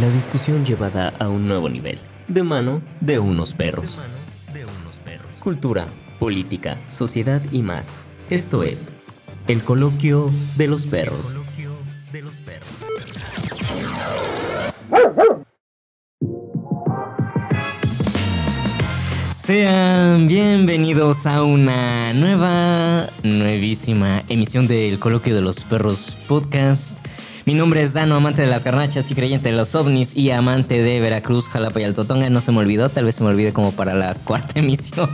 La discusión llevada a un nuevo nivel, de mano de unos perros. Cultura, política, sociedad y más. Esto es el coloquio de los perros. Sean bienvenidos a una nueva, nuevísima emisión del Coloquio de los Perros podcast. Mi nombre es Dano, amante de las garnachas y creyente de los ovnis y amante de Veracruz, Jalapa y Alto Tonga. No se me olvidó, tal vez se me olvide como para la cuarta emisión.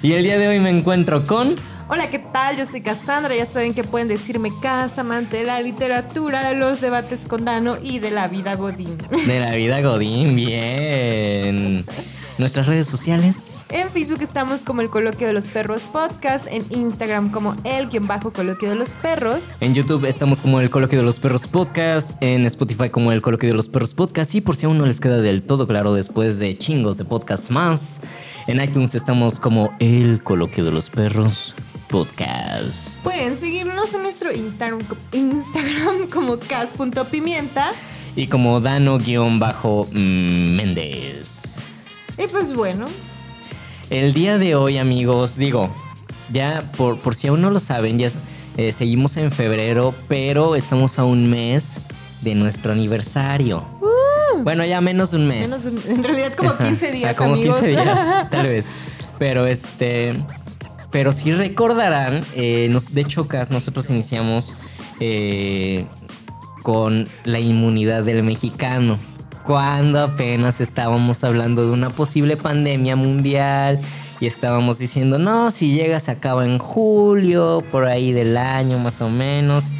y el día de hoy me encuentro con... Hola, ¿qué tal? Yo soy Cassandra. Ya saben que pueden decirme Cas, amante de la literatura, de los debates con Dano y de la vida Godín. De la vida Godín, bien. Nuestras redes sociales. En Facebook estamos como el Coloquio de los Perros Podcast, en Instagram como el guion bajo Coloquio de los Perros. En YouTube estamos como el Coloquio de los Perros Podcast, en Spotify como el Coloquio de los Perros Podcast y por si aún no les queda del todo claro después de chingos de podcast más, en iTunes estamos como el Coloquio de los Perros Podcast. Pueden seguirnos en nuestro Instagram, Instagram como cas.pimienta. Y como Dano-Méndez. Y pues bueno. El día de hoy, amigos, digo, ya por, por si aún no lo saben, ya eh, seguimos en febrero, pero estamos a un mes de nuestro aniversario. Uh. bueno, ya menos de un mes. Menos de- en realidad como 15 días, como amigos. 15 días, tal vez. Pero este. Pero si recordarán, eh, nos, de hecho, Cas, nosotros iniciamos eh, con la inmunidad del mexicano. Cuando apenas estábamos hablando de una posible pandemia mundial y estábamos diciendo, no, si llega se acaba en julio, por ahí del año más o menos.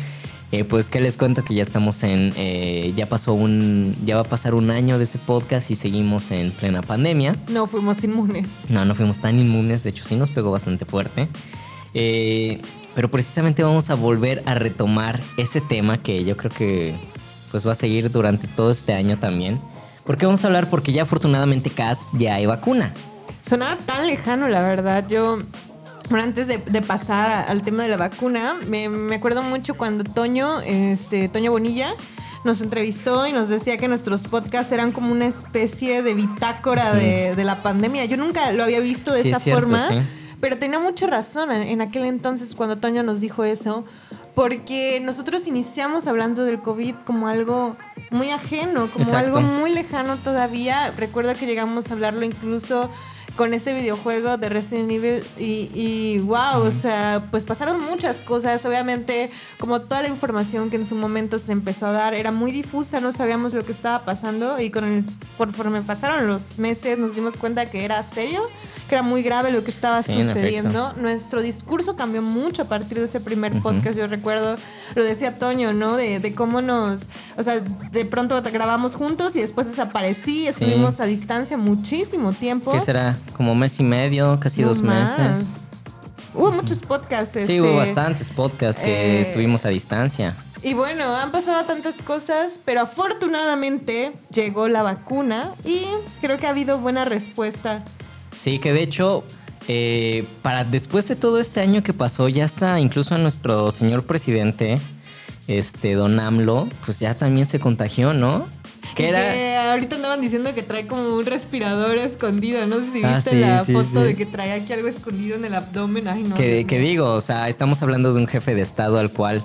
Eh, pues que les cuento que ya estamos en, eh, ya pasó un, ya va a pasar un año de ese podcast y seguimos en plena pandemia. No fuimos inmunes. No, no fuimos tan inmunes, de hecho sí nos pegó bastante fuerte. Eh, pero precisamente vamos a volver a retomar ese tema que yo creo que pues va a seguir durante todo este año también. ¿Por qué vamos a hablar? Porque ya afortunadamente CAS ya hay vacuna. Sonaba tan lejano, la verdad. Yo, bueno, antes de, de pasar a- al tema de la vacuna, me, me acuerdo mucho cuando Toño, este, Toño Bonilla, nos entrevistó y nos decía que nuestros podcasts eran como una especie de bitácora de, de la pandemia. Yo nunca lo había visto de Sí, esa es cierto, forma. sí. Pero tenía mucha razón en, aquel entonces cuando Toño nos dijo eso, porque nosotros iniciamos hablando del COVID como algo muy ajeno, como Exacto. algo muy lejano todavía. Recuerdo que llegamos a hablarlo incluso con este videojuego de Resident Evil y, y wow, o sea, pues pasaron muchas cosas. Obviamente, como toda la información que en su momento se empezó a dar era muy difusa, no sabíamos lo que estaba pasando y con el, conforme pasaron los meses nos dimos cuenta que era serio, que era muy grave lo que estaba Sí, sucediendo. Nuestro discurso cambió mucho a partir de ese primer podcast. Yo recuerdo, lo decía Toño, ¿no? De, de cómo nos, o sea, de pronto grabamos juntos y después desaparecí, estuvimos a distancia muchísimo tiempo. ¿Qué será? Como mes y medio, casi No dos más. meses. Hubo muchos podcasts. Sí, este, hubo bastantes podcasts que eh, estuvimos a distancia. Y bueno, han pasado tantas cosas, pero afortunadamente llegó la vacuna y creo que ha habido buena respuesta. Sí, que de hecho, eh, para después de todo este año que pasó, ya está incluso nuestro señor presidente, este Don AMLO, pues ya también se contagió, ¿no? Que era. ahorita andaban diciendo que trae como un respirador escondido. No sé si Ah, viste sí, la sí, foto sí. de que trae aquí algo escondido en el abdomen. Ay, no. Que, que digo, o sea, estamos hablando de un jefe de Estado al cual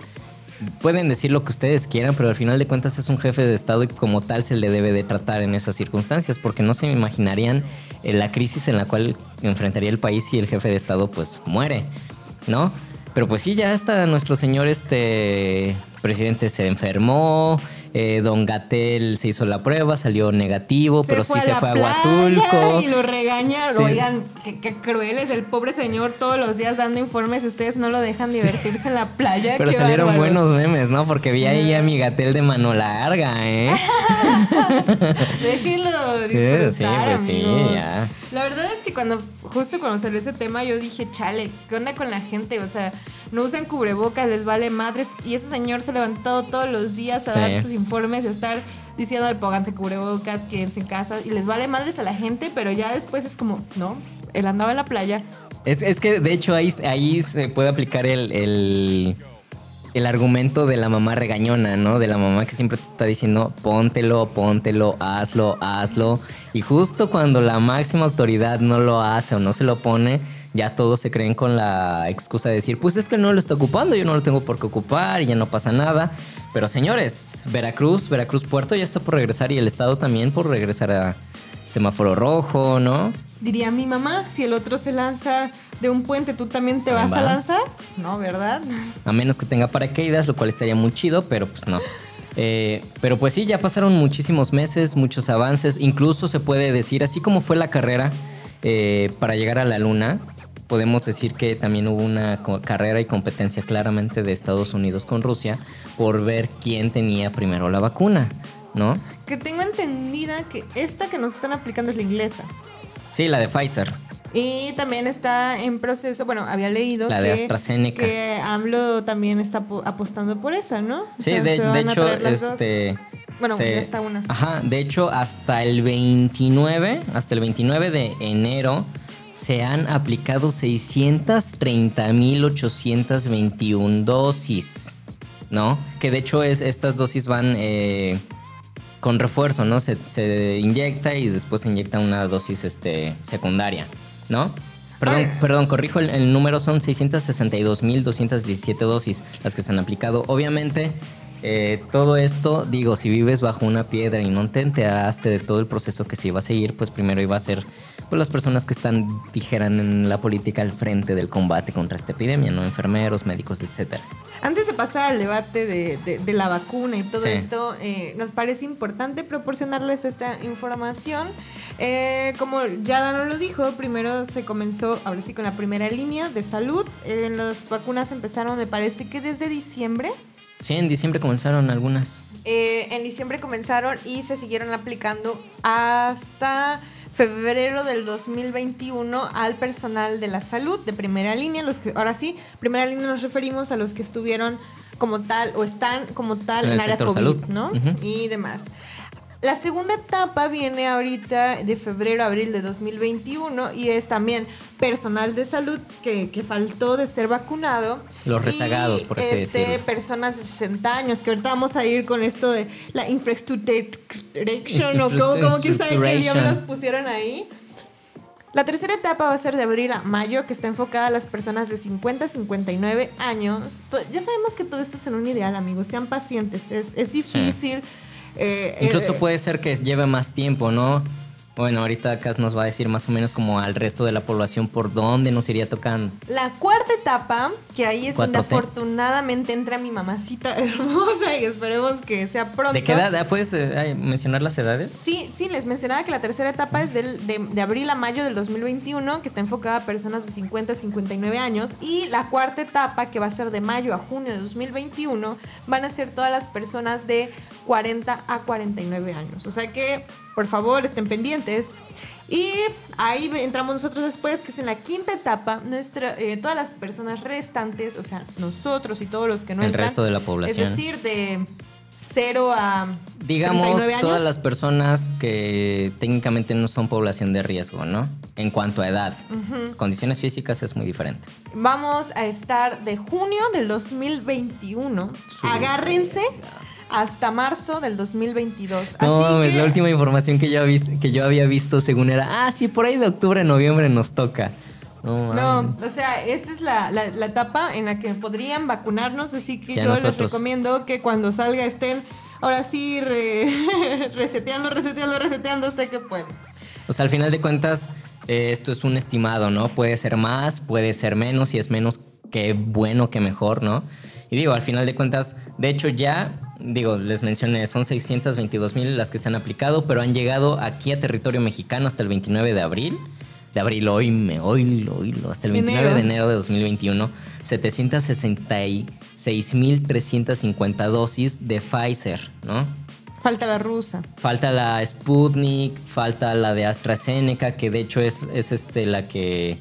pueden decir lo que ustedes quieran, pero al final de cuentas es un jefe de Estado y como tal se le debe de tratar en esas circunstancias, porque no se imaginarían eh, la crisis en la cual enfrentaría el país si el jefe de Estado pues muere, ¿no? Pero pues sí, ya está nuestro señor este presidente se enfermó, eh, don Gatel se hizo la prueba, salió negativo, pero sí se fue a Huatulco. Y lo regañaron. Sí. Oigan, qué, qué cruel es el pobre señor todos los días dando informes. y Ustedes no lo dejan divertirse en la playa. Pero salieron bárbaros. buenos memes, ¿no? Porque vi ahí a mi gatel de mano larga, ¿eh? Déjenlo disfrutar, Sí, pues sí, amigos. ya. La verdad es que cuando, justo cuando salió ese tema, yo dije, chale, ¿qué onda con la gente? O sea, no usan cubrebocas, les vale madres. Y ese señor se ha levantado todos los días a dar sus informes estar diciendo, pónganse cubrebocas, quédense en casa. Y les vale madres a la gente, pero ya después es como, no, él andaba en la playa. Es, es que de hecho ahí, ahí se puede aplicar el, el, el argumento de la mamá regañona, ¿no? De la mamá que siempre te está diciendo, póntelo, póntelo, hazlo, hazlo. Y justo cuando la máxima autoridad no lo hace o no se lo pone, ya todos se creen con la excusa de decir, pues es que no lo está ocupando, yo no lo tengo por qué ocupar y ya no pasa nada. Pero señores, Veracruz, Veracruz Puerto ya está por regresar y el Estado también por regresar a semáforo rojo, ¿no? Diría mi mamá, si el otro se lanza de un puente, ¿tú también te vas, a lanzar? No, ¿verdad? A menos que tenga paracaídas, lo cual estaría muy chido, pero pues no. Eh, pero pues sí, ya pasaron muchísimos meses, muchos avances. Incluso se puede decir, así como fue la carrera eh, para llegar a la luna, podemos decir que también hubo una carrera y competencia claramente de Estados Unidos con Rusia por ver quién tenía primero la vacuna, ¿no? Que tengo entendida que esta que nos están aplicando es la inglesa. Sí, la de Pfizer. Y también está en proceso, bueno, había leído la de AstraZeneca. que AMLO también está apostando por esa, ¿no? Sí, de, hecho, este... Bueno, ya está una. Ajá, de hecho, hasta el 29, hasta el 29 de enero se han aplicado 630.821 dosis, ¿no? Que de hecho es, estas dosis van eh, con refuerzo, ¿no? Se, inyecta y después se inyecta una dosis este, secundaria, ¿no? Perdón, perdón, corrijo, el, número son 662.217 dosis las que se han aplicado. Obviamente, eh, todo esto, digo, si vives bajo una piedra y no te enteraste de todo el proceso que se iba a seguir, pues primero iba a ser pues, las personas que están, dijeran, en la política al frente del combate contra esta epidemia, ¿no? Enfermeros, médicos, etcétera. Antes de pasar al debate de, la vacuna y todo esto, eh, nos parece importante proporcionarles esta información. Eh, como ya Dano lo dijo, primero se comenzó, ahora sí, con la primera línea de salud. Las vacunas empezaron, me parece que desde diciembre. Sí, en diciembre comenzaron algunas. Eh, en diciembre comenzaron y se siguieron aplicando hasta febrero del 2021 al personal de la salud de primera línea. Los que, ahora sí, primera línea nos referimos a los que estuvieron como tal o están como tal en, área COVID, ¿no? Y demás. La segunda etapa viene ahorita de febrero a abril de 2021 y es también personal de salud que, faltó de ser vacunado. Los rezagados, por así este, decirlo. Personas de 60 años, que ahorita vamos a ir con esto de la infraestructura o como, que saben qué diablos pusieron ahí. La tercera etapa va a ser de abril a mayo, que está enfocada a las personas de 50 a 59 años. Ya sabemos que todo esto es en un ideal, amigos. Sean pacientes. Es, es difícil. Eh, Incluso eh, puede ser que lleve más tiempo, ¿no? Bueno, ahorita Cas nos va a decir más o menos como al resto de la población por dónde nos iría tocando. La cuarta etapa, que ahí es donde afortunadamente entra mi mamacita hermosa y esperemos que sea pronto. ¿De qué edad? ¿Puedes eh, mencionar las edades? Sí, sí, les mencionaba que la tercera etapa es del, de, de, abril a mayo del 2021, que está enfocada a personas de 50 a 59 años. Y la cuarta etapa, que va a ser de mayo a junio de 2021, van a ser todas las personas de 40 a 49 años. O sea que por favor, estén pendientes. Y ahí entramos nosotros después, que es en la quinta etapa, nuestra, eh, todas las personas restantes, o sea, nosotros y todos los que no El resto de la población. Es decir, de 0 a Digamos, años. todas las personas que técnicamente no son población de riesgo, ¿no? En cuanto a edad. Condiciones físicas es muy diferente. Vamos a estar de junio del 2021. Agárrense hasta marzo del 2022. No, es la última información que yo, que yo había visto según era, ah, sí, por ahí de octubre, noviembre nos toca. No, o sea, esa es la, etapa en la que podrían vacunarnos, así que yo les recomiendo que cuando salga estén ahora sí reseteando, reseteando, reseteando hasta que puedan. O sea, al final de cuentas, eh, esto es un estimado, ¿no? Puede ser más, puede ser menos, y es menos, que bueno, que mejor, ¿no? Y digo, al final de cuentas, de hecho ya digo, les mencioné, son 622 mil las que se han aplicado, pero han lado aquí a territorio mexicano hasta el 29 de abril. De abril, hoy, me, hoy, hoy, hasta el 29 de enero de 2021, 766.350 dosis de Pfizer, ¿no? Falta la rusa. Falta la Sputnik, falta la de AstraZeneca, que de hecho es, es este, la que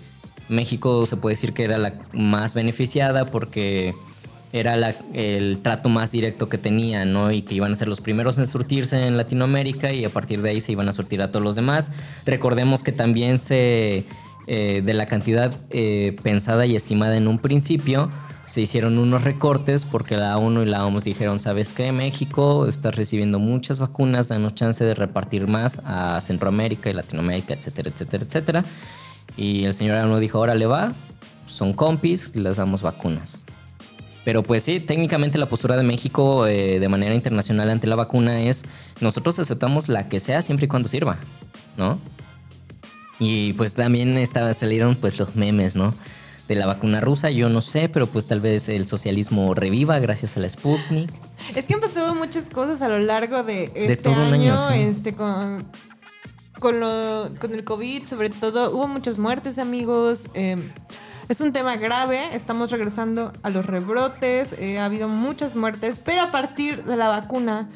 México se puede decir que era la más beneficiada porque era el trato más directo que tenían, ¿no? Y que iban a ser los primeros en surtirse en Latinoamérica y a partir de ahí se iban a surtir a todos los demás. Recordemos que también se, eh, de la cantidad eh, pensada y estimada en un principio, se hicieron unos recortes porque la ONU y la OMS dijeron, ¿sabes qué? México está recibiendo muchas vacunas, danos chance de repartir más a Centroamérica y Latinoamérica, etcétera, etcétera, etcétera. Y el señor ONU dijo, órale va, son compis, les damos vacunas. Pero pues sí, técnicamente la postura de México eh, de manera internacional ante la vacuna es, nosotros aceptamos la que sea siempre y cuando sirva, ¿no? Y pues también estaba, salieron pues los memes, ¿no? de la vacuna rusa, yo no sé, pero pues tal vez el socialismo reviva gracias a la Sputnik. Es que han pasado muchas cosas a lo largo de este año, este con con, lo, con el COVID, sobre todo, hubo muchas muertes, amigos. Em, es un tema grave, estamos regresando a los rebrotes, eh, ha habido muchas muertes, pero a partir de la vacuna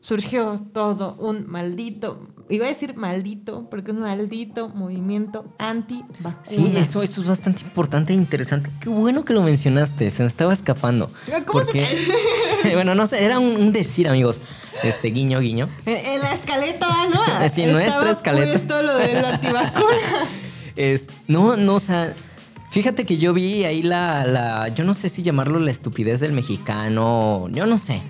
surgió todo un maldito iba a decir maldito, porque un maldito movimiento anti -vacunas. Sí, eso, eso es bastante importante e interesante. Qué bueno que lo mencionaste, se me estaba escapando. ¿Cómo porque, se bueno, no sé, era un, decir, amigos. Este, guiño, guiño. En, la escaleta, ¿no? Sí, nuestra escaleta. Puesto lo de la antivacuna. es, no, no, o sea, fíjate que yo vi ahí la, la, yo no sé si llamarlo la estupidez del mexicano, yo no sé.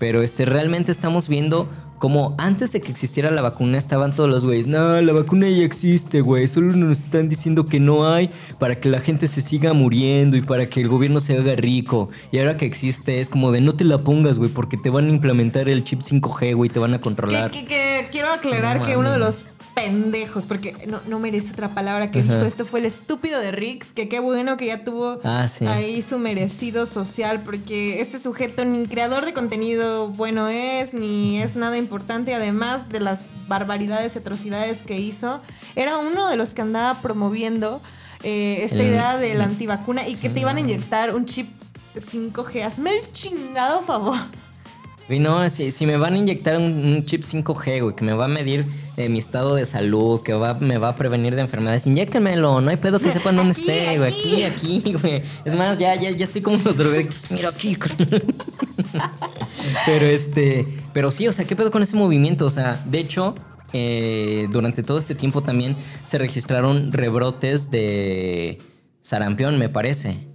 Pero este, realmente estamos viendo como antes de que existiera la vacuna estaban todos los güeyes, no, la vacuna ya existe, güey, solo nos están diciendo que no hay para que la gente se siga muriendo y para que el gobierno se haga rico. Y ahora que existe es como de no te la pongas, güey, porque te van a implementar el chip 5G, güey, te van a controlar. Que, quiero aclarar que uno de los pendejos, porque no, merece otra palabra que dijo. Esto fue el estúpido de Rix, que qué bueno que ya tuvo ah, ahí su merecido social, porque este sujeto ni creador de contenido bueno es, ni es nada importante, además de las barbaridades y atrocidades que hizo, era uno de los que andaba promoviendo eh, esta idea de la antivacuna y que te iban a inyectar un chip 5G. Hazme el chingado favor. Y no, si, si me van a inyectar un, chip 5G, güey, que me va a medir eh, mi estado de salud, que va, me va a prevenir de enfermedades, inyéctenmelo, no hay pedo que sepan dónde esté, güey, aquí, aquí, güey. Es más, ya, ya, ya estoy como los drogadictos, mira aquí. pero este, pero sí, o sea, ¿qué pedo con ese movimiento? O sea, de hecho, eh, durante todo este tiempo también se registraron rebrotes de sarampión, me parece,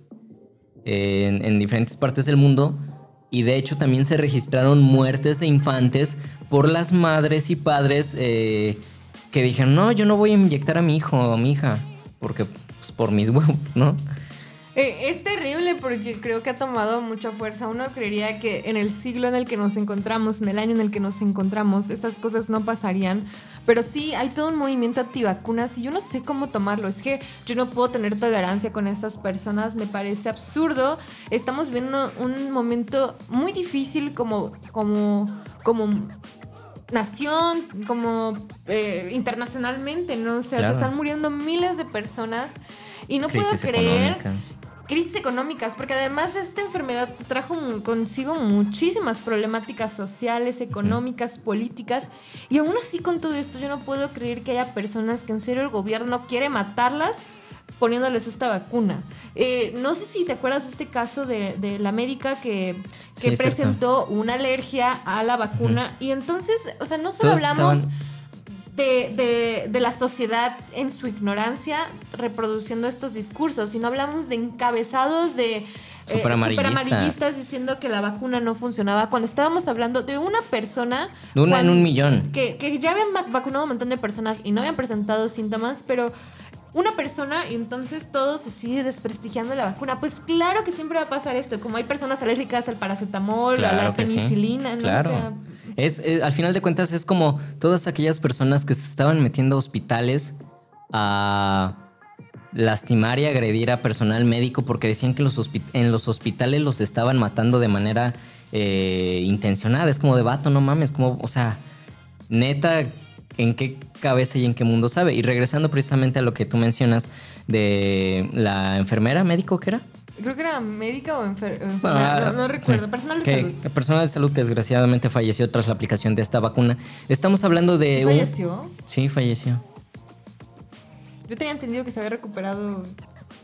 en, en diferentes partes del mundo y de hecho también se registraron muertes de infantes por las madres y padres eh, que dijeron, no, yo no voy a inyectar a mi hijo o a mi hija, porque pues, por mis huevos, ¿no? Eh, es terrible porque creo que ha tomado mucha fuerza. Uno creería que en el siglo en el que nos encontramos, en el año en el que nos encontramos, estas cosas no pasarían. Pero sí, hay todo un movimiento antivacunas y yo no sé cómo tomarlo. Es que yo no puedo tener tolerancia con estas personas. Me parece absurdo. Estamos viendo un momento muy difícil como, como, como nación, como eh, internacionalmente, ¿no? O sea, se están muriendo miles de personas y no puedo creer. Crisis económicas, porque además esta enfermedad trajo consigo muchísimas problemáticas sociales, económicas, políticas, y aún así con todo esto yo no puedo creer que haya personas que en serio el gobierno quiere matarlas poniéndoles esta vacuna. Eh, no sé si te acuerdas de este caso de, la médica que, presentó una alergia a la vacuna, y entonces, o sea, no solo hablamos de, de, la sociedad en su ignorancia reproduciendo estos discursos, sino hablamos de encabezados de eh, super amarillistas. diciendo que la vacuna no funcionaba, cuando estábamos hablando de una persona... De una en un millón. Que, que ya habían vacunado un montón de personas y no habían presentado síntomas, pero una persona y entonces todo se sigue desprestigiando la vacuna. Pues claro que siempre va a pasar esto, como hay personas alérgicas al paracetamol, a la penicilina, ¿no? Claro. Es, eh, al final de cuentas es como todas aquellas personas que se estaban metiendo a hospitales a lastimar y agredir a personal médico porque decían que los en los hospitales los estaban matando de manera eh, intencionada. Es como de vato, no mames, como, o sea, neta, ¿en qué cabeza y en qué mundo sabe? Y regresando precisamente a lo que tú mencionas de la enfermera médico que era. Creo que era médica o enfermera, no, recuerdo. Personal de salud. Personal de salud que desgraciadamente falleció tras la aplicación de esta vacuna. Estamos hablando de. ¿Sí falleció? Sí, falleció. Yo tenía entendido que se había recuperado.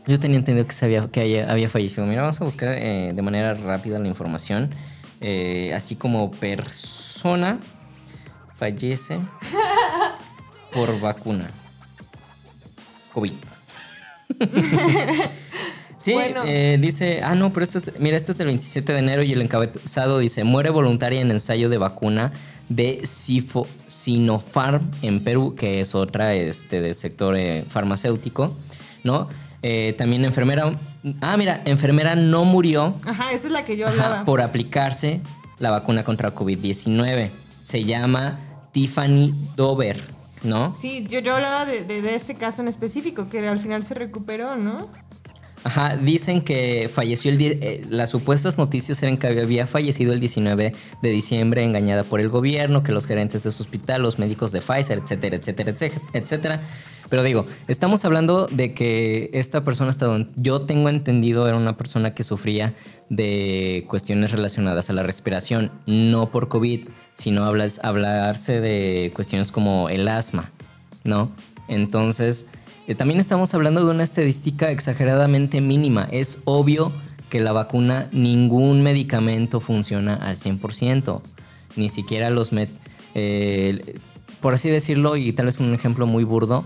Yo tenía entendido que, se había, que había fallecido. Mira, vamos a buscar eh, de manera rápida la información. Eh, así como persona fallece por vacuna. COVID. Sí, Bueno. eh, dice, ah, no, pero este es, mira, este es el 27 de enero y el encabezado dice, muere voluntaria en ensayo de vacuna de Sifo, Sinopharm en Perú, que es otra este, del sector eh, farmacéutico, ¿no? Eh, también enfermera, ah, mira, enfermera no murió Ajá, esa es la que yo ajá, hablaba. por aplicarse la vacuna contra COVID-19. Se llama Tiffany Dover, ¿no? Sí, yo, yo hablaba de, de- de ese caso en específico, que al final se recuperó, ¿no? Ajá, dicen que falleció el... die- eh, las supuestas noticias eran que había fallecido el 19 de diciembre engañada por el gobierno, que los gerentes de su hospital, los médicos de Pfizer, etcétera, etcétera, etcétera, etcétera. Pero digo, estamos hablando de que esta persona, hasta donde yo tengo entendido, era una persona que sufría de cuestiones relacionadas a la respiración, no por COVID, sino hablarse de cuestiones como el asma, ¿no? Entonces, eh, también estamos hablando de una estadística exageradamente mínima. Es obvio que la vacuna, ningún medicamento funciona al 100%. Ni siquiera los... met- eh, por así decirlo, y tal vez un ejemplo muy burdo,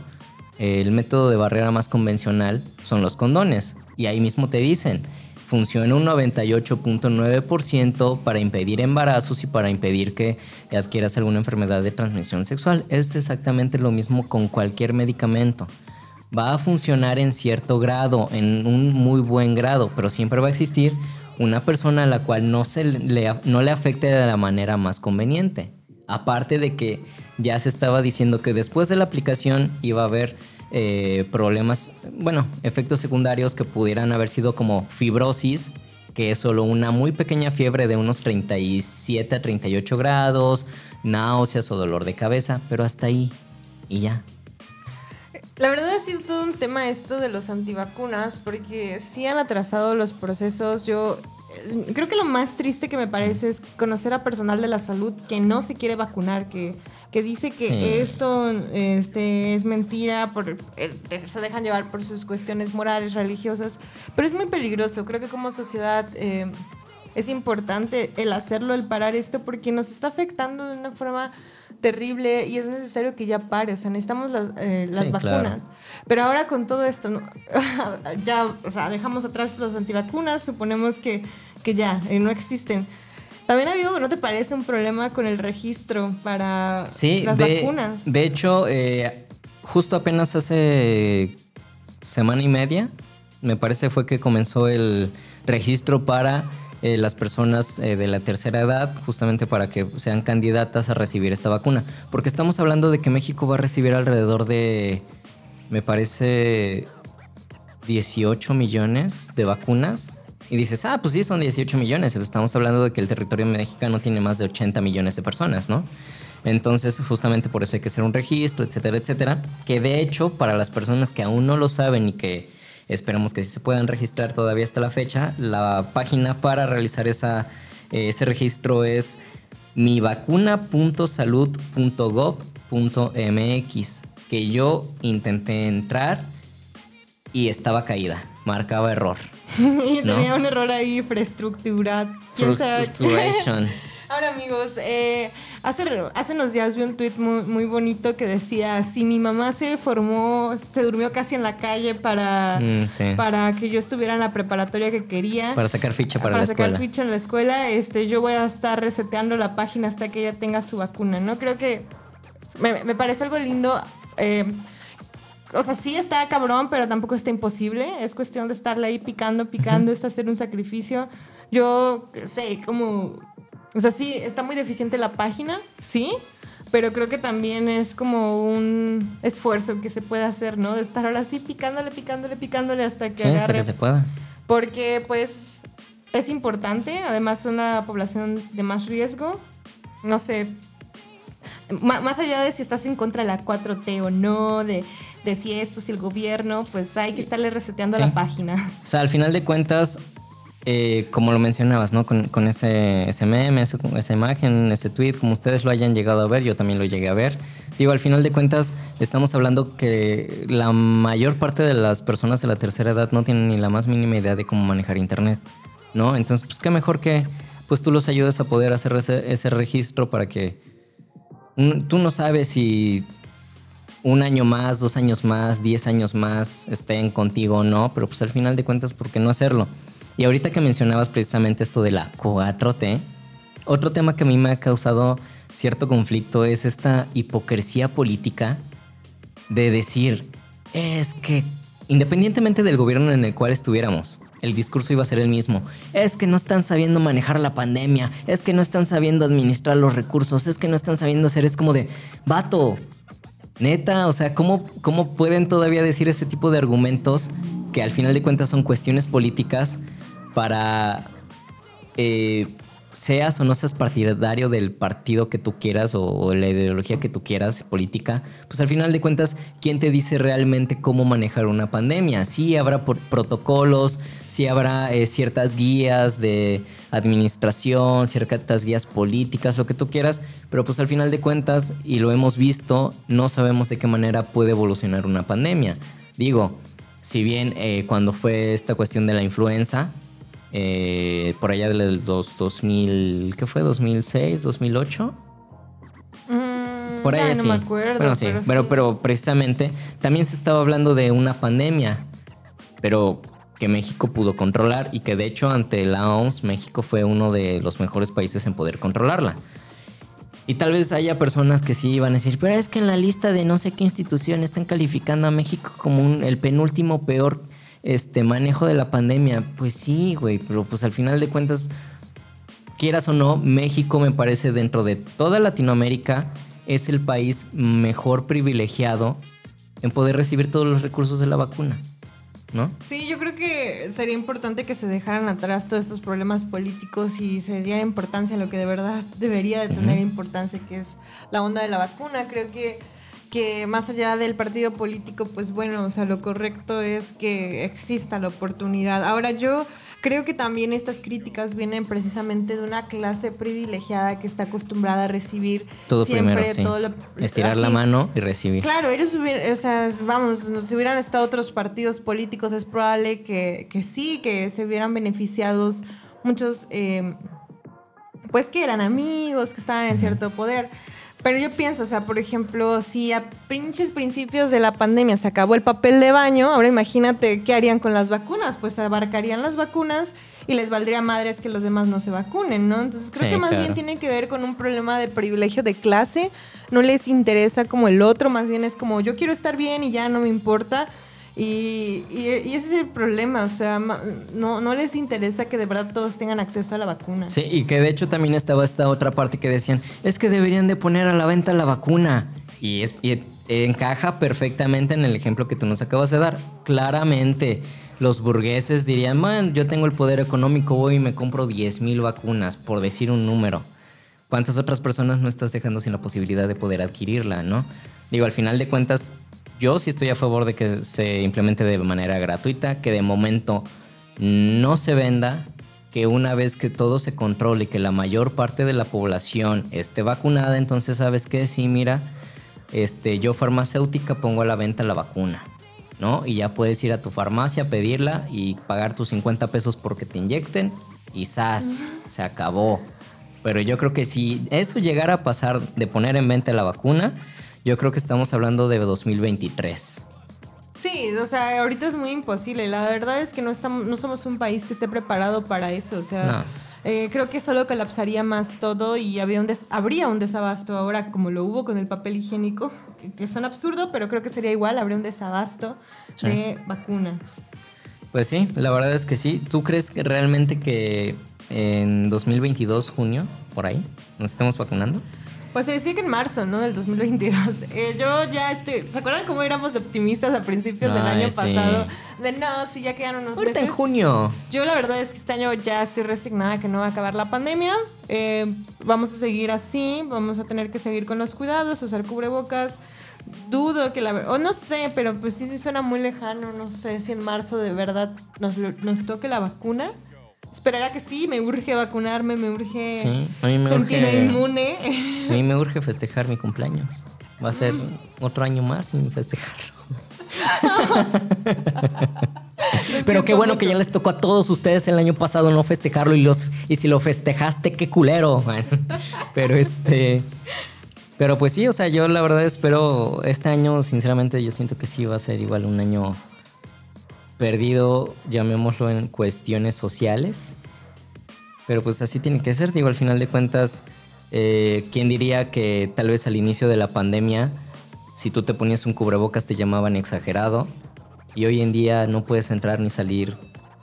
eh, el método de barrera más convencional son los condones. Y ahí mismo te dicen, funciona un 98.9% para impedir embarazos y para impedir que adquieras alguna enfermedad de transmisión sexual. Es exactamente lo mismo con cualquier medicamento. Va a funcionar en cierto grado, en un muy buen grado, pero siempre va a existir una persona a la cual no, se le, no le afecte de la manera más conveniente. Aparte de que ya se estaba diciendo que después de la aplicación iba a haber eh, problemas, bueno, efectos secundarios que pudieran haber sido como fibrosis, que es solo una muy pequeña fiebre de unos 37 a 38 grados, náuseas o dolor de cabeza, pero hasta ahí y ya. La verdad ha sido todo un tema esto de los antivacunas, porque sí han atrasado los procesos. Yo eh, creo que lo más triste que me parece es conocer a personal de la salud que no se quiere vacunar, que, que dice que Sí. esto este, es mentira, por, eh, se dejan llevar por sus cuestiones morales, religiosas, pero es muy peligroso. Creo que como sociedad... eh, es importante el hacerlo, el parar esto, porque nos está afectando de una forma terrible y es necesario que ya pare. O sea, necesitamos las, eh, las Sí, vacunas. Pero ahora con todo esto, ¿no? ya, o sea, dejamos atrás los antivacunas, suponemos que, que ya eh, no existen. También ha habido, ¿no te parece un problema con el registro para Sí, las de, vacunas? de hecho, eh, justo apenas hace semana y media, me parece fue que comenzó el registro para eh, las personas eh, de la tercera edad, justamente para que sean candidatas a recibir esta vacuna. Porque estamos hablando de que México va a recibir alrededor de, me parece, 18 millones de vacunas. Y dices, ah, pues sí, son 18 millones. Estamos hablando de que el territorio mexicano tiene más de 80 millones de personas, ¿no? Entonces, justamente por eso hay que hacer un registro, etcétera, etcétera. Que de hecho, para las personas que aún no lo saben y que esperamos que sí se puedan registrar todavía hasta la fecha, la página para realizar esa, eh, ese registro es mivacuna.salud.gov.mx. Que yo intenté entrar y estaba caída, marcaba error. y ¿no? tenía un error ahí, infraestructura. ¿Quién sabe? Frustration. Ahora amigos, eh, hace, hace unos días vi un tweet muy, muy bonito que decía, si mi mamá se formó, se durmió casi en la calle para, Mm, sí. para que yo estuviera en la preparatoria que quería. Para sacar ficha para, la sacar escuela. ficha en la escuela, este, yo voy a estar reseteando la página hasta que ella tenga su vacuna, ¿no? Creo que me, me parece algo lindo. eh, o sea, sí está cabrón, pero tampoco está imposible. Es cuestión de estarle ahí picando, picando, es hacer un sacrificio. Yo sé, como. O sea, sí, está muy deficiente la página, sí, pero creo que también es como un esfuerzo que se puede hacer, ¿no? De estar ahora sí picándole, picándole, picándole hasta que Sí, hasta agarre que se pueda. porque pues es importante, además es una población de más riesgo, no sé, más allá de si estás en contra de la 4T o no, de, de si esto, si el gobierno, pues hay que estarle reseteando Sí. la página. O sea, al final de cuentas, eh, como lo mencionabas, ¿no? Con, ese, ese meme, ese- esa imagen, ese tweet, como ustedes lo hayan llegado a ver, yo también lo llegué a ver. Digo, al final de cuentas, estamos hablando que la mayor parte de las personas de la tercera edad no tienen ni la más mínima idea de cómo manejar internet, ¿no? Entonces, pues qué mejor que pues tú los ayudes a poder hacer ese, ese registro para que tú no sabes si un año más, dos años más, diez años más estén contigo o no, pero pues al final de cuentas, ¿por qué no hacerlo? Y ahorita que mencionabas precisamente esto de la 4T, otro tema que a mí me ha causado cierto conflicto es esta hipocresía política de decir, es que independientemente del gobierno en el cual estuviéramos, el discurso iba a ser el mismo. Es que no están sabiendo manejar la pandemia, es que no están sabiendo administrar los recursos, es que no están sabiendo hacer, es como de, vato, neta, o sea, ¿cómo, cómo pueden todavía decir ese tipo de argumentos que al final de cuentas son cuestiones políticas para eh, seas o no seas partidario del partido que tú quieras o, la ideología que tú quieras política, pues al final de cuentas, ¿quién te dice realmente cómo manejar una pandemia? Sí habrá protocolos, sí habrá eh, ciertas guías de administración, ciertas guías políticas, lo que tú quieras, pero pues al final de cuentas, y lo hemos visto, no sabemos de qué manera puede evolucionar una pandemia. Digo, si bien eh, cuando fue esta cuestión de la influenza, eh, por allá del 2000, ¿qué fue? ¿2006? ¿2008? Mm, por ahí no me acuerdo. pero, pero, precisamente también se estaba hablando de una pandemia, pero que México pudo controlar y que de hecho ante la OMS México fue uno de los mejores países en poder controlarla. Y tal vez haya personas que sí van a decir, pero es que en la lista de no sé qué institución están calificando a México como el penúltimo peor este manejo de la pandemia. Pues sí, güey, pero pues al final de cuentas, quieras o no, México me parece dentro de toda Latinoamérica es el país mejor privilegiado en poder recibir todos los recursos de la vacuna. ¿No? Sí, yo creo que sería importante que se dejaran atrás todos estos problemas políticos y se diera importancia a lo que de verdad debería de tener importancia, que es la onda de la vacuna. Creo que que más allá del partido político, pues bueno, o sea, lo correcto es que exista la oportunidad. Ahora yo creo que también estas críticas vienen precisamente de una clase privilegiada que está acostumbrada a recibir todo siempre todo lo, estirar la mano y recibir. Claro, ellos o sea, vamos, si hubieran estado otros partidos políticos es probable que, que sí, que se hubieran beneficiados muchos, eh, pues que eran amigos, que estaban en cierto poder. Pero yo pienso, o sea, por ejemplo, si a pinches principios de la pandemia se acabó el papel de baño, ahora imagínate qué harían con las vacunas. Pues abarcarían las vacunas y les valdría madres que los demás no se vacunen, ¿no? Entonces creo que más bien tiene que ver con un problema de privilegio de clase. No les interesa como el otro, más bien es como yo quiero estar bien y ya no me importa. Y, ese es el problema, o sea, no, les interesa que de verdad todos tengan acceso a la vacuna. Sí, y que de hecho también estaba esta otra parte que decían, es que deberían de poner a la venta la vacuna. Y, encaja perfectamente en el ejemplo que tú nos acabas de dar. Claramente, los burgueses dirían, man, yo tengo el poder económico, voy y me compro 10 mil vacunas, por decir un número. ¿Cuántas otras personas no estás dejando sin la posibilidad de poder adquirirla, no? Digo, al final de cuentas, yo sí estoy a favor de que se implemente de manera gratuita, que de momento no se venda, que una vez que todo se controle y que la mayor parte de la población esté vacunada, entonces sabes que sí, mira, este, yo farmacéutica pongo a la venta la vacuna, ¿no? Y ya puedes ir a tu farmacia, pedirla y pagar tus 50 pesos porque te inyecten y ¡zas! Se acabó. Pero yo creo que si eso llegara a pasar de poner en venta la vacuna, yo creo que estamos hablando de 2023. Sí, o sea, ahorita es muy imposible. La verdad es que no, estamos, no somos un país que esté preparado para eso. O sea, eh, creo que solo colapsaría más todo y había un habría un desabasto ahora, como lo hubo con el papel higiénico, que, que suena absurdo, pero creo que sería igual, habría un desabasto de vacunas. Pues sí, la verdad es que sí. ¿Tú crees que realmente que en 2022, junio, por ahí, nos estemos vacunando? Pues se decía que en marzo, ¿no? Del 2022. Eh, yo ya estoy. ¿Se acuerdan cómo éramos optimistas a principios del año pasado? De no, sí, ya quedan unos Ahorita en junio. Yo la verdad es que este año ya estoy resignada que no va a acabar la pandemia. Eh, vamos a seguir así. Vamos a tener que seguir con los cuidados, usar cubrebocas. Dudo que la. O no sé, pero pues sí, sí suena muy lejano. No sé si en marzo de verdad nos, nos toque la vacuna. Esperará que sí, me urge vacunarme, me urge sentirme inmune. A mí me urge festejar mi cumpleaños. Va a ser otro año más sin festejarlo. Pero qué bueno que ya les tocó a todos ustedes el año pasado no festejarlo y los y si lo festejaste qué culero. pero este Pero pues sí, o sea, yo la verdad espero este año, sinceramente, yo siento que sí va a ser igual un año perdido, llamémoslo en cuestiones sociales. Pero pues así tiene que ser, digo, al final de cuentas, eh, ¿quién diría que tal vez al inicio de la pandemia, si tú te ponías un cubrebocas te llamaban exagerado? Y hoy en día no puedes entrar ni salir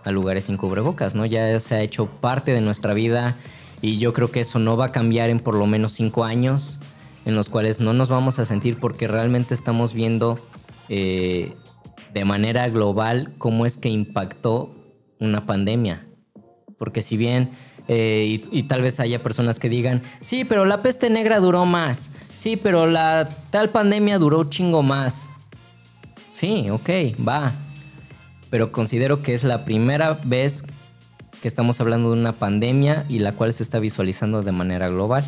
a lugares sin cubrebocas, ¿no? Ya se ha hecho parte de nuestra vida y yo creo que eso no va a cambiar en por lo menos cinco años, en los cuales no nos vamos a sentir porque realmente estamos viendo eh, de manera global cómo es que impactó una pandemia. Porque si bien, eh, y, tal vez haya personas que digan, sí, pero la peste negra duró más, sí, pero la tal pandemia duró chingo más. Sí, ok, va. Pero considero que es la primera vez que estamos hablando de una pandemia y la cual se está visualizando de manera global.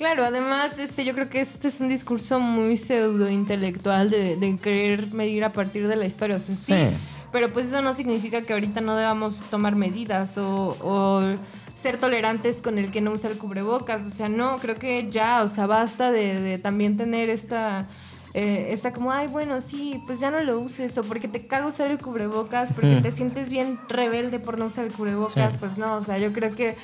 Claro, además, este, yo creo que este es un discurso muy pseudo intelectual de, de querer medir a partir de la historia. O sea, sí, sí, pero pues eso no significa que ahorita no debamos tomar medidas o, o ser tolerantes con el que no usa el cubrebocas. O sea, no, creo que ya, o sea, basta de, de también tener esta eh, está como, ay, bueno, sí, pues ya no lo uses, o porque te caga usar el cubrebocas, porque mm. te sientes bien rebelde por no usar el cubrebocas, sí. pues no, o sea, yo creo que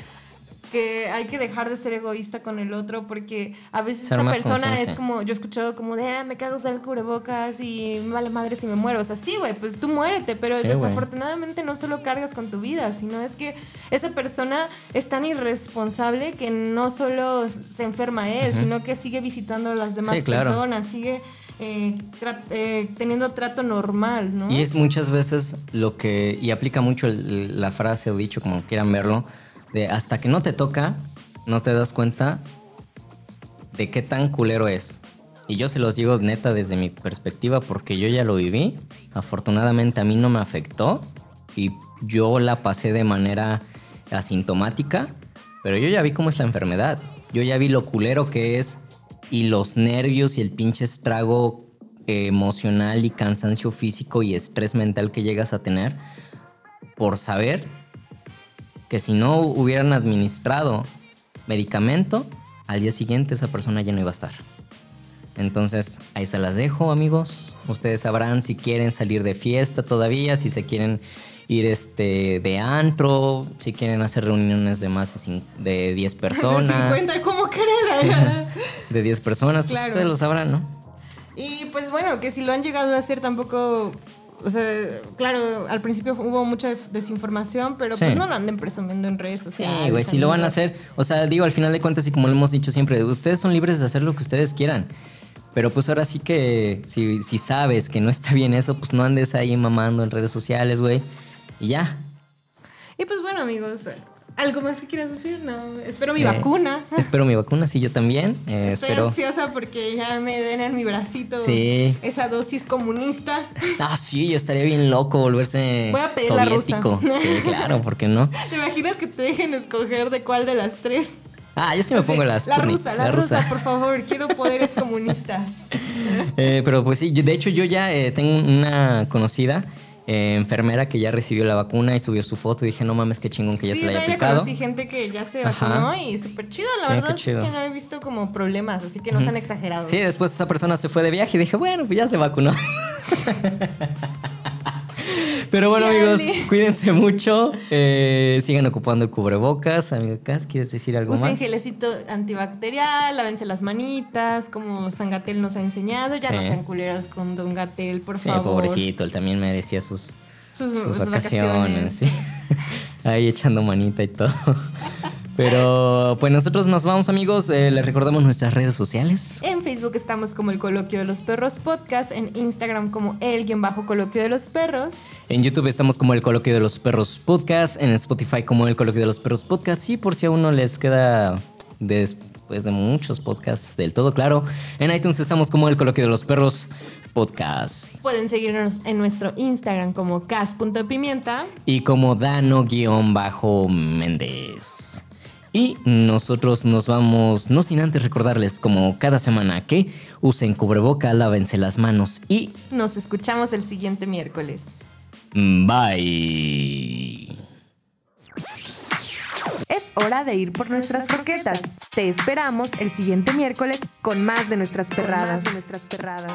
que hay que dejar de ser egoísta con el otro porque a veces ser esta persona es como yo he escuchado como de ah, me cago usar el cubrebocas y vale madre si me muero o sea sí güey pues tú muérete pero sí, desafortunadamente wey. no solo cargas con tu vida sino es que esa persona es tan irresponsable que no solo se enferma él uh -huh. sino que sigue visitando a las demás sí, claro. personas sigue eh, tra eh, teniendo trato normal, ¿no? Y es muchas veces lo que, y aplica mucho el, la frase o dicho, como quieran verlo, de hasta que no te toca, no te das cuenta de qué tan culero es. Y yo se los digo neta desde mi perspectiva porque yo ya lo viví. Afortunadamente a mí no me afectó y yo la pasé de manera asintomática, pero yo ya vi cómo es la enfermedad. Yo ya vi lo culero que es y los nervios y el pinche estrago emocional y cansancio físico y estrés mental que llegas a tener por saber que si no hubieran administrado medicamento, al día siguiente esa persona ya no iba a estar. Entonces, ahí se las dejo, amigos. Ustedes sabrán si quieren salir de fiesta todavía, si se quieren ir este, de antro, si quieren hacer reuniones de más de 10 personas. De 50, ¿cómo crees? de 10 personas, pues claro. ustedes lo sabrán, ¿no? Y pues bueno, que si lo han llegado a hacer tampoco o sea, claro, al principio hubo mucha desinformación, pero sí. pues no lo anden presumiendo en redes sociales. Sí, güey, si lo van a hacer, o sea, digo, al final de cuentas, y como lo hemos dicho siempre, ustedes son libres de hacer lo que ustedes quieran. Pero pues ahora sí que si, si sabes que no está bien eso, pues no andes ahí mamando en redes sociales, güey. Y ya. Y pues bueno, amigos, ¿Algo más que quieras decir? No, espero mi eh, vacuna. Espero mi vacuna, sí, yo también. Eh, Estoy espero... ansiosa porque ya me den en mi bracito sí. esa dosis comunista. Ah, sí, yo estaría bien loco volverse Voy a pedir soviético. la rusa. Sí, claro, ¿por qué no? ¿Te imaginas que te dejen escoger de cuál de las tres? Ah, yo sí me pongo las. La rusa, la, la rusa, rusa, por favor, quiero poderes comunistas. Eh, pero pues sí, de hecho yo ya eh, tengo una conocida eh, enfermera que ya recibió la vacuna y subió su foto y dije, no mames, qué chingón que ya sí, se la haya ya aplicado. Sí, gente que ya se vacunó Ajá. y súper chido, la sí, verdad chido. es que no he visto como problemas, así que no uh -huh. sean exagerados. Sí, después esa persona se fue de viaje y dije, bueno, pues ya se vacunó. Pero bueno, amigos, cuídense mucho. Eh, sigan ocupando el cubrebocas. Amigo Cas, ¿quieres decir algo Usen más? Gelecito antibacterial, lávense las manitas, como San Gatel nos ha enseñado. Ya sí. no sean culeros con Don Gatel, por sí, favor. pobrecito, él también merecía sus, sus, sus, sus vacaciones. vacaciones. Sí. Ahí echando manita y todo. Pero pues nosotros nos vamos amigos, eh, les recordamos nuestras redes sociales. En Facebook estamos como el Coloquio de los Perros Podcast, en Instagram como el guion bajo Coloquio de los Perros. En YouTube estamos como el Coloquio de los Perros Podcast, en Spotify como el Coloquio de los Perros Podcast y por si aún no les queda después de muchos podcasts del todo claro, en iTunes estamos como el Coloquio de los Perros Podcast. Pueden seguirnos en nuestro Instagram como cas.pimienta y como dano-méndez. Y nosotros nos vamos, no sin antes recordarles como cada semana que usen cubreboca, lávense las manos y... Nos escuchamos el siguiente miércoles. Bye. Es hora de ir por nuestras croquetas. Te esperamos el siguiente miércoles con más de nuestras perradas. De nuestras perradas.